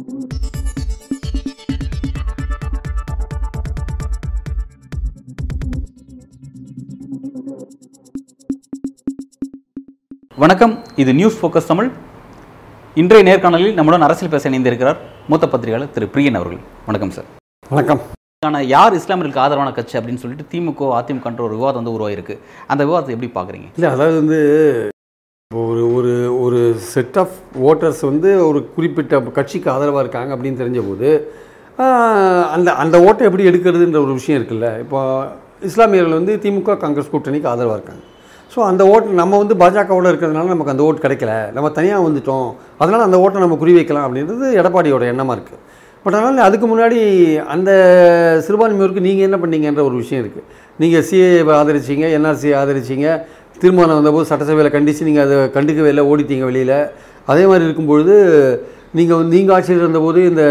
வணக்கம். இது news focus Tamil. இன்றைய நேர்காணலில் நம்முடன் அரசியல் பேச இணைந்திருக்கிறார் மூத்த பத்திரிகையாளர் திரு பிரியன் அவர்கள். வணக்கம் சார் வணக்கம். ஆனா யார் இஸ்லாமியர்களுக்கு ஆதரவான கட்சி அப்படின்னு சொல்லிட்டு திமுக அதிமுக ஒரு விவாதம் வந்து உருவாயிருக்கு. அந்த விவாதத்தை எப்படி பார்க்குறீங்க? இல்லை அதாவது வந்து ஒரு ஒரு ஒரு செட் ஆஃப் ஓட்டர்ஸ் வந்து ஒரு குறிப்பிட்ட கட்சிக்கு ஆதரவாக இருக்காங்க அப்படின்னு தெரிஞ்ச போது அந்த அந்த ஓட்டை எப்படி எடுக்கிறதுன்ற ஒரு விஷயம் இருக்குல்ல. இப்போ இஸ்லாமியர்கள் வந்து திமுக காங்கிரஸ் கூட்டணிக்கு ஆதரவாக இருக்காங்க. ஸோ அந்த ஓட்டு நம்ம வந்து பாஜகவோட இருக்கிறதுனால நமக்கு அந்த ஓட்டு கிடைக்கல. நம்ம தனியாக வந்துட்டோம். அதனால் அந்த ஓட்டை நம்ம குறி வைக்கலாம் அப்படின்றது எடப்பாடியோட எண்ணமாக இருக்குது பட் அதனால் அதுக்கு முன்னாடி அந்த சிறுபான்மையோருக்கு நீங்கள் என்ன பண்ணீங்கன்ற ஒரு விஷயம் இருக்குது நீங்கள் சிஏ ஆதரிச்சீங்க என்ஆர்சியை ஆதரிச்சீங்க தீர்மானம் வந்தபோது சட்டசபையில் கண்டித்து நீங்கள் அதை கண்டுக்கவே இல்லை ஓடிட்டீங்க வெளியில். அதே மாதிரி இருக்கும்பொழுது நீங்கள் வந்து நீங்கள் ஆட்சியில் இருந்தபோது இந்த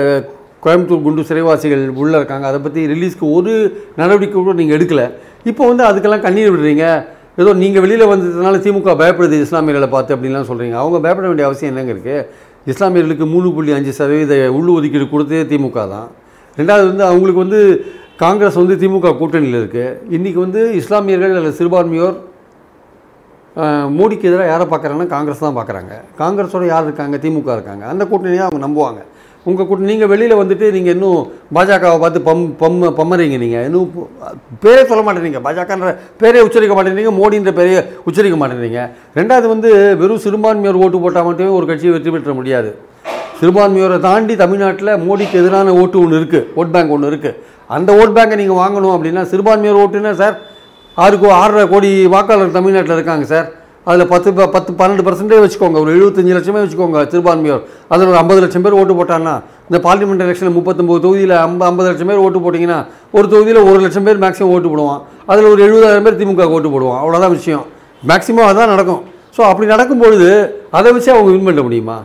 கோயம்புத்தூர் குண்டு சிறைவாசிகள் உள்ளே இருக்காங்க. அதை பற்றி ரிலீஸ்க்கு ஒரு நடவடிக்கை கூட நீங்கள் எடுக்கலை. இப்போ வந்து அதுக்கெல்லாம் கண்ணீர் விடுறீங்க. ஏதோ நீங்கள் வெளியில் வந்ததுனால திமுக பயப்படுது இஸ்லாமியர்களை பார்த்து அப்படின்லாம் சொல்கிறீங்க அவங்க பயப்பட வேண்டிய அவசியம் என்னங்க இருக்குது இஸ்லாமியர்களுக்கு மூணு புள்ளி அஞ்சு சதவீத உள் ஒதுக்கீடு கொடுத்ததே திமுக தான். ரெண்டாவது வந்து அவங்களுக்கு வந்து காங்கிரஸ் வந்து திமுக கூட்டணியில் இருக்குது இன்றைக்கி வந்து இஸ்லாமியர்கள் அல்லது சிறுபான்மையோர் மோடிக்கு எதிராக யாரை பார்க்குறாங்கன்னா காங்கிரஸ் தான் பார்க்குறாங்க. காங்கிரஸோட யார் இருக்காங்க? திமுக இருக்காங்க. அந்த கூட்டணியை அவங்க நம்புவாங்க. உங்கள் கூட்டணி நீங்கள் வெளியில் வந்துட்டு நீங்கள் இன்னும் பாஜகவை பார்த்து பம் பம் பம்மறீங்க நீங்கள் இன்னும் பேரே சொல்ல மாட்டேறீங்க பாஜகன்ற பேரே உச்சரிக்க மாட்டேறீங்க மோடின்ற பேரையே உச்சரிக்க மாட்டேறீங்க ரெண்டாவது வந்து வெறும் சிறுபான்மையோர் ஓட்டு போட்டால் மட்டுமே ஒரு கட்சியை வெற்றி பெற்ற முடியாது. சிறுபான்மையோரை தாண்டி தமிழ்நாட்டில் மோடிக்கு எதிரான ஓட்டு ஒன்று இருக்குது ஓட் பேங்க் ஒன்று இருக்குது அந்த ஓட் பேங்கை நீங்கள் வாங்கணும் அப்படின்னா சிறுபான்மையோர் ஓட்டுன்னா சார் ஆறு கோ ஆறரை கோடி வாக்காளர் தமிழ்நாட்டில் இருக்காங்க சார். அதில் பத்து ப- பத்து பன்னெண்டு பர்சன்டே வச்சுக்கோங்க. ஒரு எழுபத்தஞ்சு லட்சமே வச்சுக்கோங்க சிறுபான்மையோர். அதில் ஒரு ஐம்பது லட்சம் பேர் ஓட்டு போட்டாங்கன்னா இந்த பார்லிமெண்ட் எலெக்ஷனில் முப்பத்தொம்பது தொகுதியில் ஐம்ப ஐம்பது லட்சம் பேர் ஓட்டு போட்டிங்கன்னா ஒரு தொகுதியில் ஒரு லட்சம் பேர் மேக்ஸிமம் ஓட்டு போடுவான். அதில் ஒரு எழுபதாயிரம் பேர் திமுக ஓட்டு போடுவான். அவ்வளோதான் விஷயம். மேக்ஸிமம் அதான் நடக்கும். ஸோ அப்படி நடக்கும்பொழுது அதை வச்சு அவங்க வின் பண்ண முடியுமா?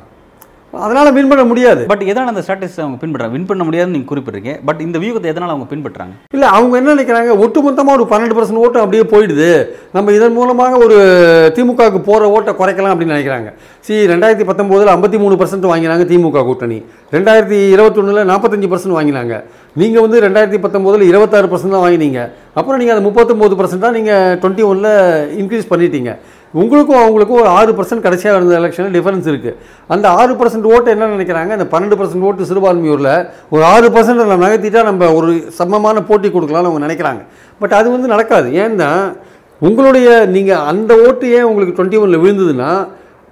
அதனால் வின் பண்ண முடியாது. பட் எதனால் அந்த ஸ்ட்ராட்டஜி அவங்க பின்பற்றுறாங்க வின் பண்ண முடியாதுன்னு நீங்கள் குறிப்பிட்றீங்க பட் இந்த வியூகத்தை எதனால் அவங்க பின்பற்றுறாங்க இல்லை அவங்க என்ன நினைக்கிறாங்க? ஒட்டுமொத்தமாக ஒரு பன்னெண்டு பர்சன்ட் ஓட்டு அப்படியே போயிடுது. நம்ம இதன் மூலமாக ஒரு திமுகவுக்கு போகிற ஓட்டை குறைக்கலாம் அப்படின்னு நினைக்கிறாங்க. சி ரெண்டாயிரத்தி பத்தொம்போதில் ஐம்பத்தி மூணு பர்சன்ட் வாங்கினாங்க திமுக கூட்டணி. ரெண்டாயிரத்தி இருபத்தொன்னில் நாற்பத்தஞ்சு பர்சன்ட் வாங்கினாங்க. நீங்கள் வந்து ரெண்டாயிரத்தி பத்தொம்போதில் இருபத்தாறு பர்சன்ட் தான் வாங்கினீங்க. அப்புறம் நீங்கள் அந்த முப்பத்தொம்போது பர்சன்ட்டாக நீங்கள் டுவெண்ட்டி ஒனில் இன்க்ரீஸ் பண்ணிட்டீங்க. உங்களுக்கும் அவங்களுக்கும் ஒரு ஆறு பர்சன்ட் கடைசியாக இருந்த எலெக்ஷனில் டிஃபரன்ஸ் இருக்குது அந்த ஆறு பர்சன்ட் ஓட்டு என்ன நினைக்கிறாங்க? அந்த பன்னெண்டு பர்சன்ட் ஓட்டு சிறுபான்மையூரில் ஒரு ஆறு பர்சன்ட் நம்ம நகர்த்திட்டா நம்ம ஒரு சமமான போட்டி கொடுக்கலாம்னு அவங்க நினைக்கிறாங்க. பட் அது வந்து நடக்காது. ஏன்னா உங்களுடைய நீங்கள் அந்த ஓட்டு ஏன் உங்களுக்கு டுவெண்ட்டி ஒனில் விழுந்ததுன்னா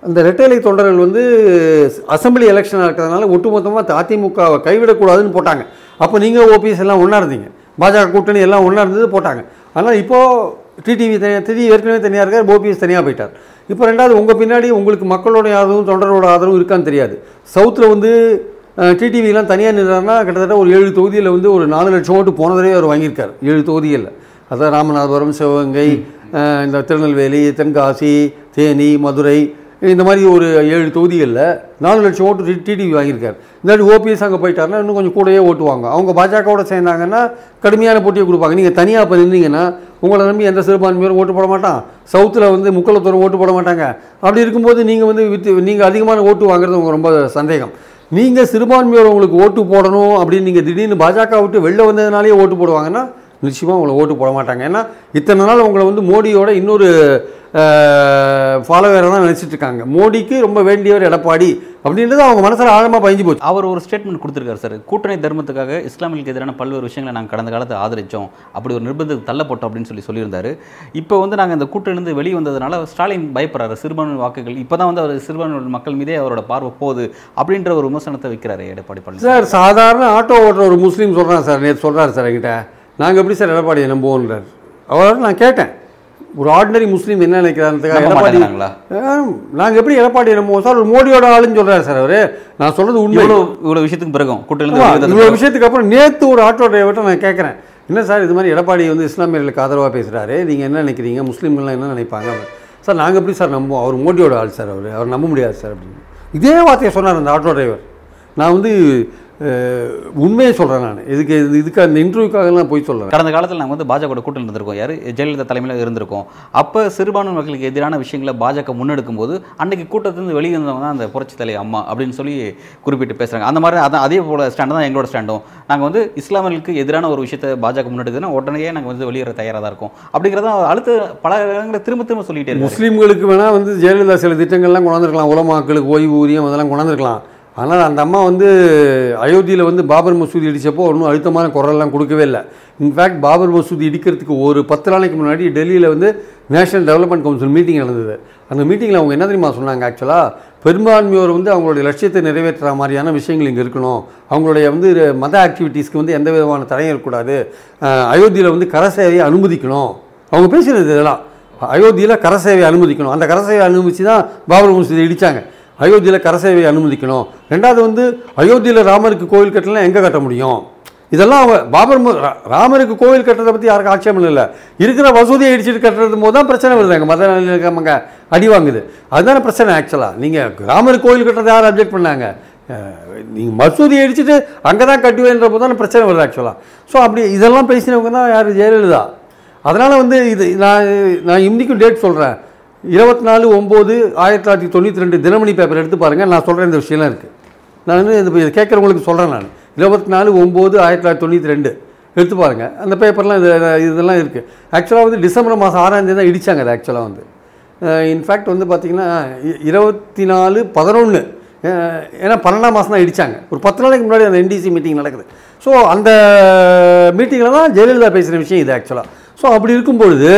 அந்த ரெட்டைலை தொண்டர்கள் வந்து அசெம்பிளி எலெக்ஷனாக இருக்கிறதுனால ஒட்டுமொத்தமாக அதிமுகவை கைவிடக்கூடாதுன்னு போட்டாங்க. அப்போ நீங்கள் ஓபிஎஸ் எல்லாம் ஒன்றா இருந்தீங்க. பாஜக கூட்டணி எல்லாம் ஒன்றா இருந்தது போட்டாங்க. ஆனால் இப்போது டிடிவி தனியாக டிடி ஏற்கனவே தனியாக இருக்கார் ஓபிஎஸ் தனியாக போயிட்டார். இப்போ ரெண்டாவது உங்கள் பின்னாடி உங்களுக்கு மக்களோட ஆதரவும் தொண்டரோட ஆதரவும் இருக்கான்னு தெரியாது. சவுத்தில் வந்து டிடிவிலாம் தனியாக நின்றாருன்னா கிட்டத்தட்ட ஒரு ஏழு தொகுதியில் வந்து ஒரு நாலு லட்சம் ஓட்டு போன தடவை அவர் வாங்கியிருக்கார். ஏழு தொகுதிகளில் அதான் ராமநாதபுரம் சிவகங்கை இந்த திருநெல்வேலி தென்காசி தேனி மதுரை இந்த மாதிரி ஒரு ஏழு தொகுதிகளில் நாலு லட்சம் ஓட்டு டிடிவி வாங்கியிருக்காரு. இந்த மாதிரி ஓபிஎஸ் அங்கே போயிட்டாருன்னா இன்னும் கொஞ்சம் கூடயே ஓட்டுவாங்க அவங்க பாஜகவோட சேர்ந்தாங்கன்னா கடுமையான போட்டியை கொடுப்பாங்க. நீங்கள் தனியாக இப்போ நின்றீங்கன்னா உங்களை நம்பி எந்த சிறுபான்மையோரும் ஓட்டு போட மாட்டான். சவுத்தில் வந்து முக்களத்தோரம் ஓட்டு போட மாட்டாங்க. அப்படி இருக்கும்போது நீங்கள் வந்து வித்து நீங்கள் அதிகமான ஓட்டு வாங்குறது உங்களுக்கு ரொம்ப சந்தேகம். நீங்கள் சிறுபான்மையோர் உங்களுக்கு ஓட்டு போடணும் அப்படின்னு நீங்கள் திடீர்னு பாஜக விட்டு வெளில வந்ததுனாலே ஓட்டு போடுவாங்கன்னா நிச்சயமாக உங்களை ஓட்டு போட மாட்டாங்க. ஏன்னா இத்தனை நாள் உங்களை வந்து மோடியோட இன்னொரு ஃபாலோவரை தான் நினச்சிட்டு இருக்காங்க. மோடிக்கு ரொம்ப வேண்டியவர் எடப்பாடி அப்படின்றது அவங்க மனசில் ஆழமாக பயஞ்சு போச்சு. அவர் ஒரு ஸ்டேட்மெண்ட் கொடுத்துருக்காரு சார். கூட்டணி தர்மத்துக்காக இஸ்லாமியர்களுக்கு எதிரான பல்வேறு விஷயங்களை நாங்கள் கடந்த காலத்தில் ஆதரித்தோம் அப்படி ஒரு நிர்பந்தத்துக்கு தள்ளப்பட்டோம் அப்படின்னு சொல்லி சொல்லியிருந்தாரு. இப்போ வந்து நாங்கள் இந்த கூட்டணியிலிருந்து வெளியே வந்ததுனால ஸ்டாலின் பயப்படுறாரு. சிறுபான்மை வாக்குகள் இப்போ தான் வந்து அவர் சிறுபான்மை மக்கள் மீதே அவரோட பார்வை போகுது அப்படின்ற ஒரு விமர்சனத்தை வைக்கிறாரு எடப்பாடி பழனிசாமி. சார் சாதாரண ஆட்டோ ஓட்டுற ஒரு முஸ்லீம் சொல்கிறான் சார். நேற்று சொல்கிறாரு சார் என்கிட்ட. நாங்கள் எப்படி சார் எடப்பாடியை நம்புவோன்றார் அவரோட நான் கேட்டேன். ஒரு ஆர்டினரி முஸ்லீம் என்ன நினைக்கிறாருன்றதுக்காக நம்ப எடப்பாடி? நாங்கள் எப்படி எடப்பாடியை நம்புவோம் சார்? ஒரு மோடியோட ஆளுன்னு சொல்கிறாரு சார் அவர். நான் சொல்கிறது உண்மை. இவ்வளோ விஷயத்துக்கு பிறகும் வெளியே இவ்வளோ விஷயத்துக்கு அப்புறம் நேற்று ஒரு ஆட்டோ டிரைவர்கிட்ட நான் கேட்குறேன் என்ன சார் இது மாதிரி எடப்பாடி வந்து இஸ்லாமியர்களுக்கு ஆதரவாக பேசுகிறாரு நீங்கள் என்ன நினைக்கிறீங்க? முஸ்லீம்கள்லாம் என்ன நினைப்பாங்க? சார் நாங்கள் எப்படி சார் நம்புவோம்? அவர் மோடியோட ஆள் சார் அவர். அவர் நம்ப முடியாது சார் அப்படின்னு. இதே வார்த்தையை சொன்னார் அந்த ஆட்டோ டிரைவர். நான் வந்து உண்மையை சொல்கிறேன் நான். இதுக்கு இது- இதுக்கு அந்த இன்டர்வியூக்காகலாம் போய் சொல்கிறேன் கடந்த காலத்தில் நாங்கள் வந்து பாஜக கூட்டத்தில் இருந்திருக்கோம். யார்? ஜெயலலிதா தலைமையில் இருந்திருக்கோம். அப்போ சிறுபான்மை மக்களுக்கு எதிரான விஷயங்களை பாஜக முன்னெடுக்கும் போது அன்னைக்கு கூட்டத்திலிருந்து வெளியே இருந்தவங்க தான் அந்த புரட்சி தலை அம்மா அப்படின்னு சொல்லி குறிப்பிட்டு பேசுகிறாங்க அந்த மாதிரி அதான் அதே போல ஸ்டாண்டு தான் எங்களோட ஸ்டாண்டும் நாங்கள் வந்து இஸ்லாமியர்களுக்கு எதிரான ஒரு விஷயத்தை பாஜக முன்னெடுக்குதுன்னா உடனே நாங்கள் வந்து வெளியேற தயாராக தான் இருக்கோம். அப்படிங்கிறத அடுத்து பல இடங்களில் திரும்ப திரும்ப இருக்காரு. முஸ்லீம்களுக்கு வேணால் வந்து ஜெயலலிதா சில திட்டங்கள்லாம் கொண்டாந்துருக்கலாம் உலமாக்களுக்கு ஓய்வு ஊதியம் அதெல்லாம் கொண்டாந்துருக்கலாம் ஆனால் அந்த அம்மா வந்து அயோத்தியில் வந்து பாபர் மசூதி இடித்தப்போ ஒன்றும் அழுத்தமான குரல்லாம் கொடுக்கவே இல்லை. இன்ஃபேக்ட் பாபர் மசூதி இடிக்கிறதுக்கு ஒரு பத்து நாளைக்கு முன்னாடி டெல்லியில் வந்து நேஷனல் டெவலப்மெண்ட் கவுன்சில் மீட்டிங் நடந்தது. அந்த மீட்டிங்கில் அவங்க என்ன தெரியுமா சொன்னாங்க? ஆக்சுவலாக பெரும்பான்மையோர் வந்து அவங்களுடைய லட்சியத்தை நிறைவேற்றுற மாதிரியான விஷயங்கள் இங்கே இருக்கணும். அவங்களுடைய வந்து மத ஆக்டிவிட்டீஸ்க்கு வந்து எந்த விதமான தடையும் இருக்கக்கூடாது. அயோத்தியில் வந்து கர சேவையை அனுமதிக்கணும். அவங்க பேசுகிறது இதெல்லாம். அயோத்தியில் கர சேவையை அனுமதிக்கணும். அந்த கர சேவையை அனுமதிச்சு தான் பாபர் மசூதி இடித்தாங்க அயோத்தியில் கரசேவை அனுமதிக்கணும். ரெண்டாவது வந்து அயோத்தியில் ராமருக்கு கோவில் கட்டலாம் எங்கே கட்ட முடியும்? இதெல்லாம் அவங்க பாபர் ரா- ராமருக்கு கோவில் கட்டுறதை பற்றி யாருக்கும் ஆட்சேபம் இல்லை. இருக்கிற வசூதியை இடிச்சிட்டு கட்டுறது போது தான் பிரச்சனை வருது எங்கள் மத இருக்காமங்க அடி வாங்குது. அதுதானே பிரச்சனை ஆக்சுவலாக நீங்கள் ராமருக்கு கோவில் கட்டுறதை யார் அப்ஜெக்ட் பண்ணாங்க? நீங்கள் மசூதி அடிச்சுட்டு அங்கே தான் கட்டுவேன்ற போது தான் பிரச்சனை வருது ஆக்சுவலாக ஸோ அப்படி இதெல்லாம் பேசினவங்க தான் யார் ஜெயலலிதா. அதனால் வந்து இது நான் நான் இன்றைக்கும் டேட் சொல்கிறேன் இருபத்தி நாலு ஒம்பது ஆயிரத்தி தொள்ளாயிரத்தி தொண்ணூற்றி ரெண்டு தினமணி பேப்பர் எடுத்து பாருங்கள் நான் சொல்கிறேன் இந்த விஷயம்லாம் இருக்குது நான் வந்து இது கேட்குறவங்களுக்கு சொல்கிறேன் நான். இருபத்தி நாலு ஒம்பது ஆயிரத்தி தொள்ளாயிரத்தி தொண்ணூற்றி ரெண்டு. எடுத்து பாருங்கள் அந்த பேப்பர்லாம் இது இதெல்லாம் இருக்குது ஆக்சுவலாக வந்து டிசம்பர் மாதம் ஆறாம் தேதி தான் இடித்தாங்க அது ஆக்சுவலாக வந்து. இன்ஃபேக்ட் வந்து பார்த்திங்கன்னா இ- இருபத்தி நாலு பதினொன்று ஏன்னா பன்னெண்டாம் மாதம் தான் இடித்தாங்க ஒரு பத்து நாளைக்கு முன்னாடி அந்த என்டிசி மீட்டிங் நடக்குது. ஸோ அந்த மீட்டிங்கில் தான் ஜெயலலிதா பேசுகிற விஷயம் இது ஆக்சுவலாக ஸோ அப்படி இருக்கும் பொழுது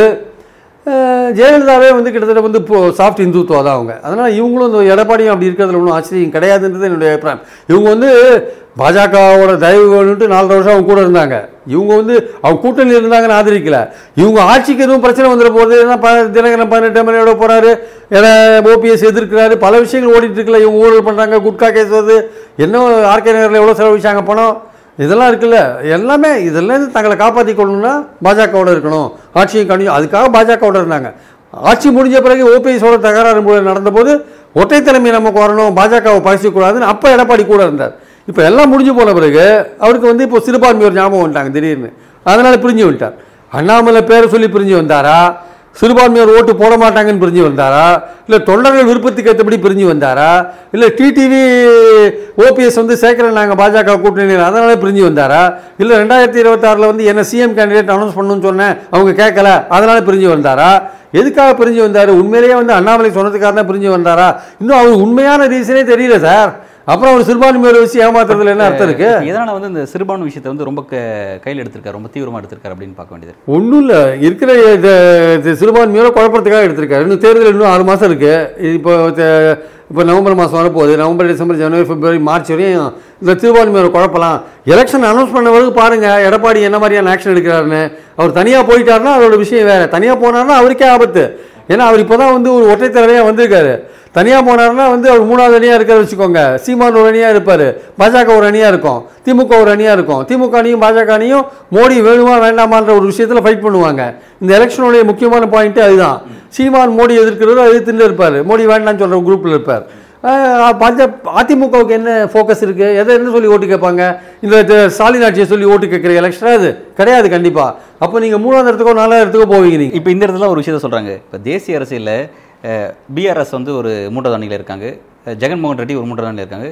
ஜெயலலிதாவே வந்து கிட்டத்தட்ட வந்து இப்போ சாஃப்ட் இந்துத்துவா தான் அவங்க. அதனால் இவங்களும் இந்த எடப்பாடியும் அப்படி இருக்கிறதுல ஒன்றும் ஆச்சரியம் கிடையாதுன்றது என்னுடைய அபிப்பிராயம். இவங்க வந்து பாஜகவோட தயவு வேணுன்ட்டு நாலரை வருஷம் அவங்க கூட இருந்தாங்க. இவங்க வந்து அவங்க கூட்டணியில் இருந்தாங்கன்னு ஆதரிக்கல. இவங்க ஆட்சிக்கு எதுவும் பிரச்சனை வந்துட போகிறது ஏன்னா ப தினகரன் பதினெட்டு மணியோட போகிறாரு ஏன்னா ஓபிஎஸ் எதிர்க்கிறாரு. பல விஷயங்கள் ஓடிட்டு இவங்க ஊழல் பண்ணுறாங்க குட்கா கேஸ் வருது. என்ன ஆர்கே நகரில் எவ்வளோ செலவழிச்சாங்க பணம்? இதெல்லாம் இருக்குல்ல எல்லாமே இதெல்லாம் தங்களை காப்பாற்றி கொள்ளணும்னா பாஜகவோட இருக்கணும். ஆட்சியும் கணியும் அதுக்காக பாஜகவோட இருந்தாங்க. ஆட்சி முடிஞ்ச பிறகு ஓபிஎஸோட தகராறு மு- நடந்தபோது ஒற்றை தலைமை நமக்கு வரணும் பாஜகவை பகிச்சிக்கூடாதுன்னு அப்போ எடப்பாடி கூட இருந்தார். இப்போ எல்லாம் முடிஞ்சு போன பிறகு அவருக்கு வந்து இப்போ சிறுபான்மையோர் ஞாபகம் வந்துட்டாங்க திடீர்னு. அதனால் பிரிஞ்சு வந்துட்டார். அண்ணாமலை பேரை சொல்லி பிரிஞ்சு வந்தாரா? சிறுபான்மையோர் ஓட்டு போட மாட்டாங்கன்னு பிரிஞ்சு வந்தாரா? இல்லை தொண்டர்கள் விருப்பத்துக்கு ஏற்றபடி பிரிஞ்சு வந்தாரா? இல்லை டிடிவி ஓபிஎஸ் வந்து சேர்க்கிறேன் நாங்கள் பாஜக கூட்டணியில் அதனாலே பிரிஞ்சு வந்தாரா? இல்லை ரெண்டாயிரத்தி இருபத்தாறில் வந்து என்ன சிஎம் கேண்டிடேட் அனௌன்ஸ் பண்ணணும்னு சொன்னேன் அவங்க கேட்கல அதனால பிரிஞ்சு வந்தாரா? எதுக்காக பிரிஞ்சு வந்தார்? உண்மையிலேயே வந்து அண்ணாமலை சொன்னதுக்காக தான் பிரிஞ்சு வந்தாரா? இன்னும் அவர் உண்மையான ரீசனே தெரியல சார் அப்புறம் அவர் சிறுபான்மையோரை வச்சு ஏமாத்துறதுல என்ன அர்த்தம் இருக்கு? இதனால வந்து இந்த சிறுபான்மை விஷயத்தை வந்து ரொம்ப கையில் எடுத்திருக்காரு ரொம்ப தீவிரமா எடுத்திருக்காரு அப்படின்னு பார்க்க வேண்டியது இருக்கு. ஒன்றும் இல்லை. இருக்கிற சிறுபான்மையோட குழப்பத்துக்காக எடுத்திருக்காரு. இன்னும் தேர்தல் இன்னும் ஆறு மாதம் இருக்குது இப்போ இப்போ நவம்பர் மாதம் வரப்போகுது. November December January February March வரையும் இந்த சிறுபான்மையோட குழப்பலாம் எலெக்ஷன் அனௌன்ஸ் பண்ண பிறகு பாருங்கள் எடப்பாடி என்ன மாதிரியான ஆக்ஷன் எடுக்கிறாருன்னு. அவர் தனியாக போயிட்டாருன்னா அதோட விஷயம் வேறு. தனியாக போனாருன்னா அவருக்கே ஆபத்து. ஏன்னா அவர் இப்போ தான் வந்து ஒரு ஒற்றை தலைவரையாக வந்திருக்காரு. தனியாக போனார்னா வந்து அவர் மூணாவது அணியாக இருக்காரு வச்சுக்கோங்க. சீமான் ஒரு அணியாக இருப்பார். பாஜக ஒரு அணியாக இருக்கும். திமுக ஒரு அணியாக இருக்கும். திமுக அணியும் பாஜக அணியும் மோடி வேணுமா வேண்டாமான்ற ஒரு விஷயத்தில் ஃபைட் பண்ணுவாங்க. இந்த எலெக்ஷனுடைய முக்கியமான பாயிண்ட்டு அதுதான். சீமான் மோடி எதிர்க்கிறவர் எதிர்த்துட்டு இருப்பார். மோடி வேண்டாம்னு சொல்கிற குரூப்பில் இருப்பார். பாஜக அதிமுகவுக்கு என்ன ஃபோக்கஸ் இருக்குது எதை என்ன சொல்லி ஓட்டு கேட்பாங்க? இந்த ஸ்டாலின் ஆட்சியை சொல்லி ஓட்டு கேட்குற எலெக்ஷனாக அது கிடையாது கண்டிப்பாக அப்போ நீங்கள் மூணாவது இடத்துக்கோ நாலாவது இடத்துக்கோ போவீங்க நீங்கள் இப்போ இந்த இடத்துல ஒரு விஷயத்த சொல்கிறாங்க இப்போ தேசிய அரசியலில் பிஆர்எஸ் வந்து ஒரு மூன்றாவது அணியில் இருக்காங்க. ஜெகன்மோகன் ரெட்டி ஒரு மூன்றாவது அணியில் இருக்காங்க.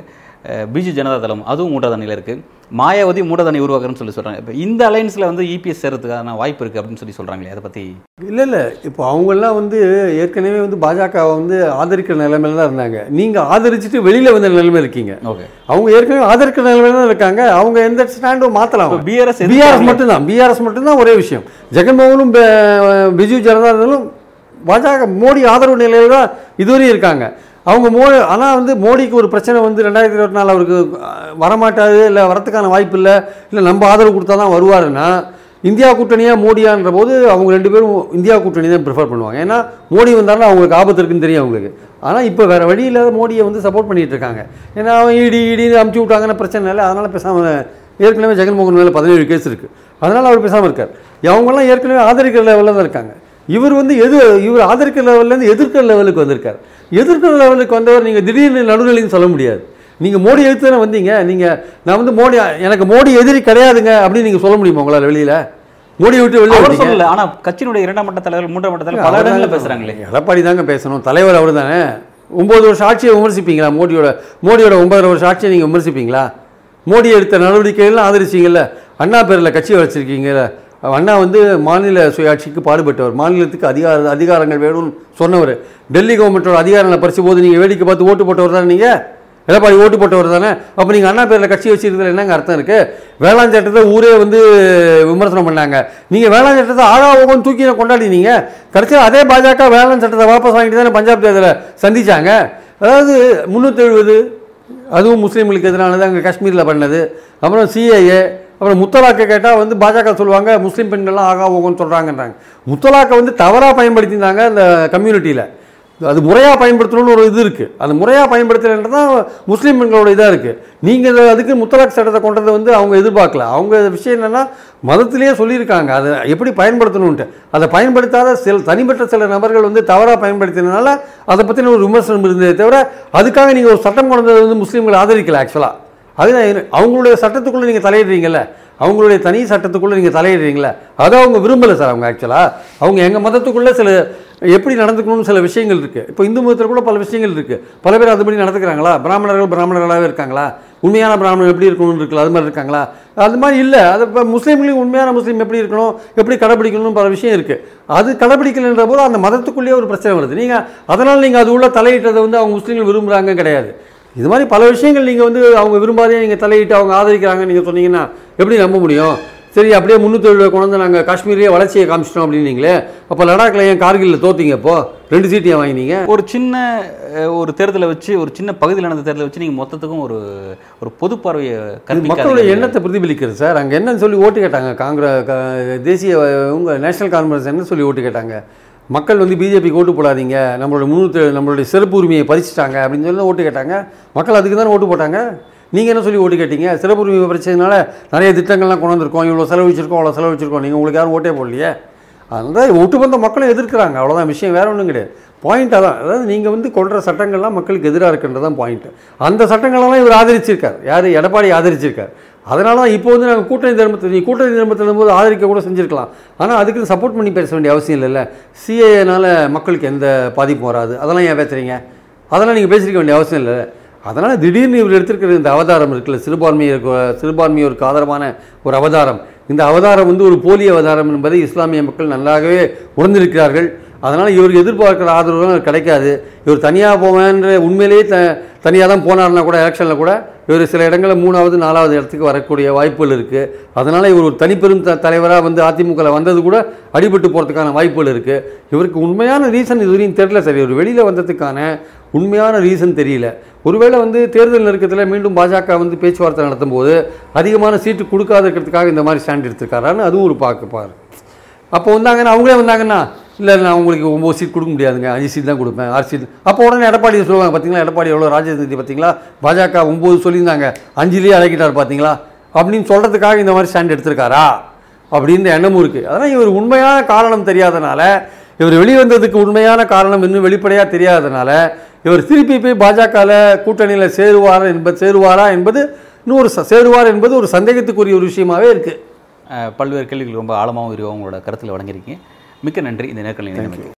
பிஜு ஜனதா தளம் அதுவும் மூன்றாவது அணியில் இருக்கு. மாயாவதி அணி உருவாக்குறேன்னு சொல்லி சொல்றாங்க. இப்போ இந்த அலைன்ஸில் வந்து இபிஎஸ் சேர்றதுக்கான வாய்ப்பு இருக்கு அப்படின்னு சொல்லி சொல்றாங்களே அதை பத்தி? இல்லை இல்லை. இப்போ அவங்கெல்லாம் வந்து ஏற்கனவே வந்து பாஜகவை வந்து ஆதரிக்கிற நிலைமையில தான் இருந்தாங்க. நீங்கள் ஆதரிச்சுட்டு வெளியில் வந்த நிலைமை இருக்கீங்க. ஓகே. அவங்க ஏற்கனவே ஆதரிக்கிற நிலைமையில தான் இருக்காங்க. அவங்க எந்த ஸ்டாண்டும் மாற்றலாம் பிஆர்எஸ் பிஆர்எஸ் மட்டும்தான். பிஆர்எஸ் மட்டும்தான் ஒரே விஷயம். ஜெகன்மோகனும் பிஜு ஜனதாதளும் பாஜக மோடி ஆதரவு நிலையில தான் இதுவரையும் இருக்காங்க. அவங்க மோ ஆனால் வந்து மோடிக்கு ஒரு பிரச்சனை வந்து ரெண்டாயிரத்தி இருபத்தி நாலு அவருக்கு வரமாட்டாது இல்லை வரத்துக்கான வாய்ப்பு இல்லை இல்லை நம்ம ஆதரவு கொடுத்தா தான் வருவாருன்னா இந்தியா கூட்டணியாக மோடியான்ற போது அவங்க ரெண்டு பேரும் இந்தியா கூட்டணி தான் ப்ரிஃபர் பண்ணுவாங்க. ஏன்னா மோடி வந்தாலும் அவங்களுக்கு ஆபத்து இருக்குன்னு தெரியும் அவங்களுக்கு. ஆனால் இப்போ வேறு வழி இல்லாத மோடியை வந்து சப்போர்ட் பண்ணிகிட்டு இருக்காங்க. ஏன்னா அவன் இடி இடின்னு அமுச்சு விட்டாங்கன்னு பிரச்சனை இல்லை. அதனால் பேசாமல் ஏற்கனவே ஜெகன்மோகன் மேலே பதினேழு கேஸ் இருக்குது அதனால் அவர் பேசாமல் இருக்கார். அவங்கெல்லாம் ஏற்கனவே ஆதரிக்கிற லெவலில் தான் இருக்காங்க. இவர் வந்து எது இவர் ஆதரிக்கிற லெவல்லேருந்து எதிர்க்கிற லெவலுக்கு வந்திருக்கார். எதிர்க்கிற லெவலுக்கு வந்தவர் நீங்கள் திடீர்னு நடுநிலைன்னு சொல்ல முடியாது. நீங்கள் மோடி எதிர்த்து தானே வந்தீங்க? நீங்கள் நான் வந்து மோடி எனக்கு மோடி எதிரி கிடையாதுங்க அப்படின்னு நீங்கள் சொல்ல முடியுமா உங்களால் வெளியில்? மோடியை விட்டு வெளியே. சொல்லல. ஆனா கட்சியினுடைய இரண்டாம் மட்ட தலைவர் மூன்றாம் மட்ட தலைவர் பல இடங்கள்ல பேசுறாங்களே. எடப்பாடி தாங்க பேசணும். தலைவர் அவர் தானே ஒம்பது வருஷம் ஆட்சியை விமர்சிப்பீங்களா? மோடியோட மோடியோட ஒன்பதரை வருஷம் ஆட்சியை நீங்கள் விமர்சிப்பீங்களா? மோடி எடுத்த நடவடிக்கைகள்லாம் ஆதரிச்சிங்கல்ல? அண்ணா பேரில் கட்சி வச்சிருக்கீங்கல்ல? அண்ணா வந்து மாநில சுயாட்சிக்கு பாடுபட்டவர். மாநிலத்துக்கு அதிகார அதிகாரங்கள் வேணும்னு சொன்னவர். டெல்லி கவர்மெண்ட்டோட அதிகாரங்களை பறிச்ச போது நீங்கள் வேடிக்கை பார்த்து ஓட்டு போட்டவர் தானே நீங்கள் எடப்பாடி ஓட்டு போட்டவர் தானே? அப்போ நீங்கள் அண்ணா பேரில் கட்சி வச்சிருக்கிறதுல என்னங்க அர்த்தம் இருக்குது வேளாண் சட்டத்தை ஊரே வந்து விமர்சனம் பண்ணாங்க. நீங்கள் வேளாண் சட்டத்தை ஆகாவோகம் தூக்கி கொண்டாடினீங்க? கடைசியில் அதே பாஜக வேளாண் சட்டத்தை வாபஸ் வாங்கிட்டு தானே பஞ்சாப் தேர்தலில் சந்தித்தாங்க அதாவது முந்நூற்றி எழுபது அதுவும் முஸ்லீம்களுக்கு எதிரானது அங்கே காஷ்மீரில் பண்ணது. அப்புறம் சிஏஏ அப்புறம் முத்தலாக்கை கேட்டால் வந்து பாஜக சொல்லுவாங்க முஸ்லீம் பெண்கள்லாம் ஆகா ஓகோன்னு சொல்கிறாங்கன்றாங்க முத்தலாக்கை வந்து தவறாக பயன்படுத்தியிருந்தாங்க அந்த கம்யூனிட்டியில். அது முறையாக பயன்படுத்தணும்னு ஒரு இது இருக்குது அது முறையாக பயன்படுத்தலைன்றது தான் முஸ்லீம் பெண்களோட இதாக இருக்குது நீங்கள் அதுக்கு முத்தலாக் சட்டத்தை கொண்டது வந்து அவங்க எதிர்பார்க்கல. அவங்க விஷயம் என்னென்னா மதத்திலேயே சொல்லியிருக்காங்க. அதை எப்படி பயன்படுத்தணுன்ட்டு அதை பயன்படுத்தாத சில தனிப்பட்ட சில நபர்கள் வந்து தவறாக பயன்படுத்தினால அதை பற்றின ஒரு விமர்சனம் இருந்ததே தவிர அதுக்காக நீங்கள் ஒரு சட்டம் கொண்டது வந்து முஸ்லீம்களை ஆதரிக்கல ஆக்சுவலாக அதுதான் அவங்களுடைய சட்டத்துக்குள்ளே நீங்கள் தலையிடுறீங்கல்ல? அவங்களுடைய தனி சட்டத்துக்குள்ளே நீங்கள் தலையிடுறீங்களே அதை அவங்க விரும்பலை சார் அவங்க ஆக்சுவலாக அவங்க எங்கள் மதத்துக்குள்ளே சில எப்படி நடந்துக்கணும்னு சில விஷயங்கள் இருக்குது இப்போ இந்து மதத்தில் கூட பல விஷயங்கள் இருக்குது பல பேர் அதுபடி நடந்துக்கிறாங்களா? பிராமணர்கள் பிராமணர்களாகவே இருக்காங்களா? உண்மையான பிராமணர் எப்படி இருக்கணும்னு இருக்குல்ல? அது மாதிரி இருக்காங்களா? அது மாதிரி இல்லை. அது இப்போ முஸ்லீம்களையும் உண்மையான முஸ்லீம் எப்படி இருக்கணும்? எப்படி கடைபிடிக்கணும்னு பல விஷயம் இருக்குது அது கடைபிடிக்கலைன்ற போது அந்த மதத்துக்குள்ளேயே ஒரு பிரச்சனை வருது. நீங்கள் அதனால் நீங்கள் அது உள்ள தலையிட்டதை வந்து அவங்க முஸ்லீம்கள் விரும்புகிறாங்க கிடையாது. இது மாதிரி பல விஷயங்கள் நீங்கள் வந்து அவங்க விரும்பாதே நீங்கள் தலையிட்டு அவங்க ஆதரிக்கிறாங்கன்னு நீங்கள் சொன்னீங்கன்னா எப்படி நம்ப முடியும்? சரி அப்படியே முந்நூற்றி கொண்டு நாங்கள் காஷ்மீர்லேயே வளர்ச்சியை காமிச்சிட்டோம் அப்படின்னீங்களே அப்போ லடாக்ல ஏன் கார்கில்ல தோத்தீங்க இப்போ ரெண்டு ஏன் வாங்கினீங்க? ஒரு சின்ன ஒரு தேர்தலை வச்சு ஒரு சின்ன பகுதியில் நடந்த தேர்தலை வச்சு நீங்க மொத்தத்துக்கும் ஒரு ஒரு பொது பார்வையை. மக்களுடைய எண்ணத்தை பிரதிபலிக்கிறது சார். அங்கே என்னன்னு சொல்லி ஓட்டு கேட்டாங்க. காங்கிரஸ் தேசிய உங்க நேஷனல் கான்ஃபரன்ஸ் என்ன சொல்லி ஓட்டு கேட்டாங்க? மக்கள் வந்து பிஜேபிக்கு ஓட்டு போடாதீங்க. நம்மளோட முன்னூற்றி நம்மளுடைய சிறப்பு உரிமையை பறிச்சிட்டாங்க அப்படின்னு சொல்லி ஓட்டு கேட்டாங்க. மக்கள் அதுக்கு தானே ஓட்டு போட்டாங்க. நீங்கள் என்ன சொல்லி ஓட்டு கேட்டீங்க? சிறப்பு உரிமை பறிச்சதுனால நிறைய திட்டங்கள்லாம் கொண்டு வந்திருக்கோம். இவ்வளோ செலவழிச்சிருக்கோம் அவ்வளோ செலவழிச்சிருக்கோம். நீங்கள் உங்களுக்கு யாரும் ஓட்டே போடலையே? அதனால் ஒட்டுமொத்த மக்களும் எதிர்க்கிறாங்க. அவ்வளோதான் விஷயம் வேற ஒன்றும் கிடையாது. பாயிண்ட் அதான். அதாவது நீங்கள் வந்து கொள்கிற சட்டங்கள்லாம் மக்களுக்கு எதிராக இருக்கின்றது தான் பாயிண்ட் அந்த சட்டங்களெல்லாம் இவர் ஆதரிச்சிருக்கார். யார்? எடப்பாடி ஆதரிச்சிருக்கார். அதனால தான் இப்போ வந்து நாங்கள் கூட்டணி தர்மத்தை நீ கூட்டணி தர்மத்தில் போது ஆதரிக்க கூட செஞ்சுருக்கலாம். ஆனால் அதுக்கு சப்போர்ட் பண்ணி பேச வேண்டிய அவசியம் இல்லைல்ல. சிஏனால் மக்களுக்கு எந்த பாதிப்பும் வராது. அதெல்லாம் ஏன் பேசுகிறீங்க அதெல்லாம் நீங்கள் பேசிருக்க வேண்டிய அவசியம் இல்லை அதனால் திடீர்னு இவர் எடுத்திருக்கிற இந்த அவதாரம் இருக்குல்ல சிறுபான்மையருக்கு சிறுபான்மையோருக்கு ஆதரவான ஒரு அவதாரம். இந்த அவதாரம் வந்து ஒரு போலி அவதாரம் என்பதை இஸ்லாமிய மக்கள் நல்லாகவே உணர்ந்திருக்கிறார்கள். அதனால் இவருக்கு எதிர்பார்க்குற ஆதரவு கிடைக்காது. இவர் தனியாக போவேன்ற உண்மையிலேயே த தனியாக தான் போனார்னா கூட எலெக்ஷனில் கூட இவர் சில இடங்களில் மூணாவது நாலாவது இடத்துக்கு வரக்கூடிய வாய்ப்புகள் இருக்குது அதனால் இவர் ஒரு தனிப்பெரும் த தலைவராக வந்து அதிமுகவில் வந்தது கூட அடிபட்டு போகிறதுக்கான வாய்ப்புகள் இருக்குது இவருக்கு உண்மையான ரீசன் இதுவரையும் தெரியல சார். இவர் வெளியில் வந்ததுக்கான உண்மையான ரீசன் தெரியல. ஒருவேளை வந்து தேர்தல் நெருக்கத்தில் மீண்டும் பாஜக வந்து பேச்சுவார்த்தை நடத்தும் போது அதிகமான சீட்டு கொடுக்காத இருக்கிறதுக்காக இந்த மாதிரி ஸ்டாண்ட் எடுத்திருக்காரான்னு அதுவும் ஒரு பார்க்கப்பார் அப்போ வந்தாங்கன்னா அவங்களே வந்தாங்கன்னா இல்லை நான் உங்களுக்கு ஒம்பது சீட் கொடுக்க முடியாதுங்க. அஞ்சு சீட் தான் கொடுப்பேன். ஆறு சீட். அப்போ உடனே எடப்பாடி சொல்லுவாங்க பார்த்தீங்களா எடப்பாடி எவ்வளோ ராஜநீதி பார்த்தீங்களா பாஜக ஒம்பது சொல்லியிருந்தாங்க. அஞ்சுலேயே அழைக்கிட்டார் பார்த்தீங்களா அப்படின்னு சொல்கிறதுக்காக இந்த மாதிரி ஸ்டாண்ட் எடுத்திருக்காரா? அப்படின்ற எண்ணமும் இருக்குது அதனால் இவர் உண்மையான காரணம் தெரியாதனால இவர் வெளிவந்ததுக்கு உண்மையான காரணம் இன்னும் வெளிப்படையாக தெரியாதனால இவர் திருப்பி போய் பாஜகவில் கூட்டணியில் சேருவார் என்பது சேருவாரா என்பது இன்னும் ஒரு ச- சேருவார் என்பது ஒரு சந்தேகத்துக்குரிய ஒரு விஷயமாவே இருக்குது பல்வேறு கேள்விகள் ரொம்ப ஆழமாகவும் விரிவாகவும் உங்களோட கருத்தில் வழங்கியிருக்கீங்க. மிக்க நன்றி. இந்த நேர்காணல்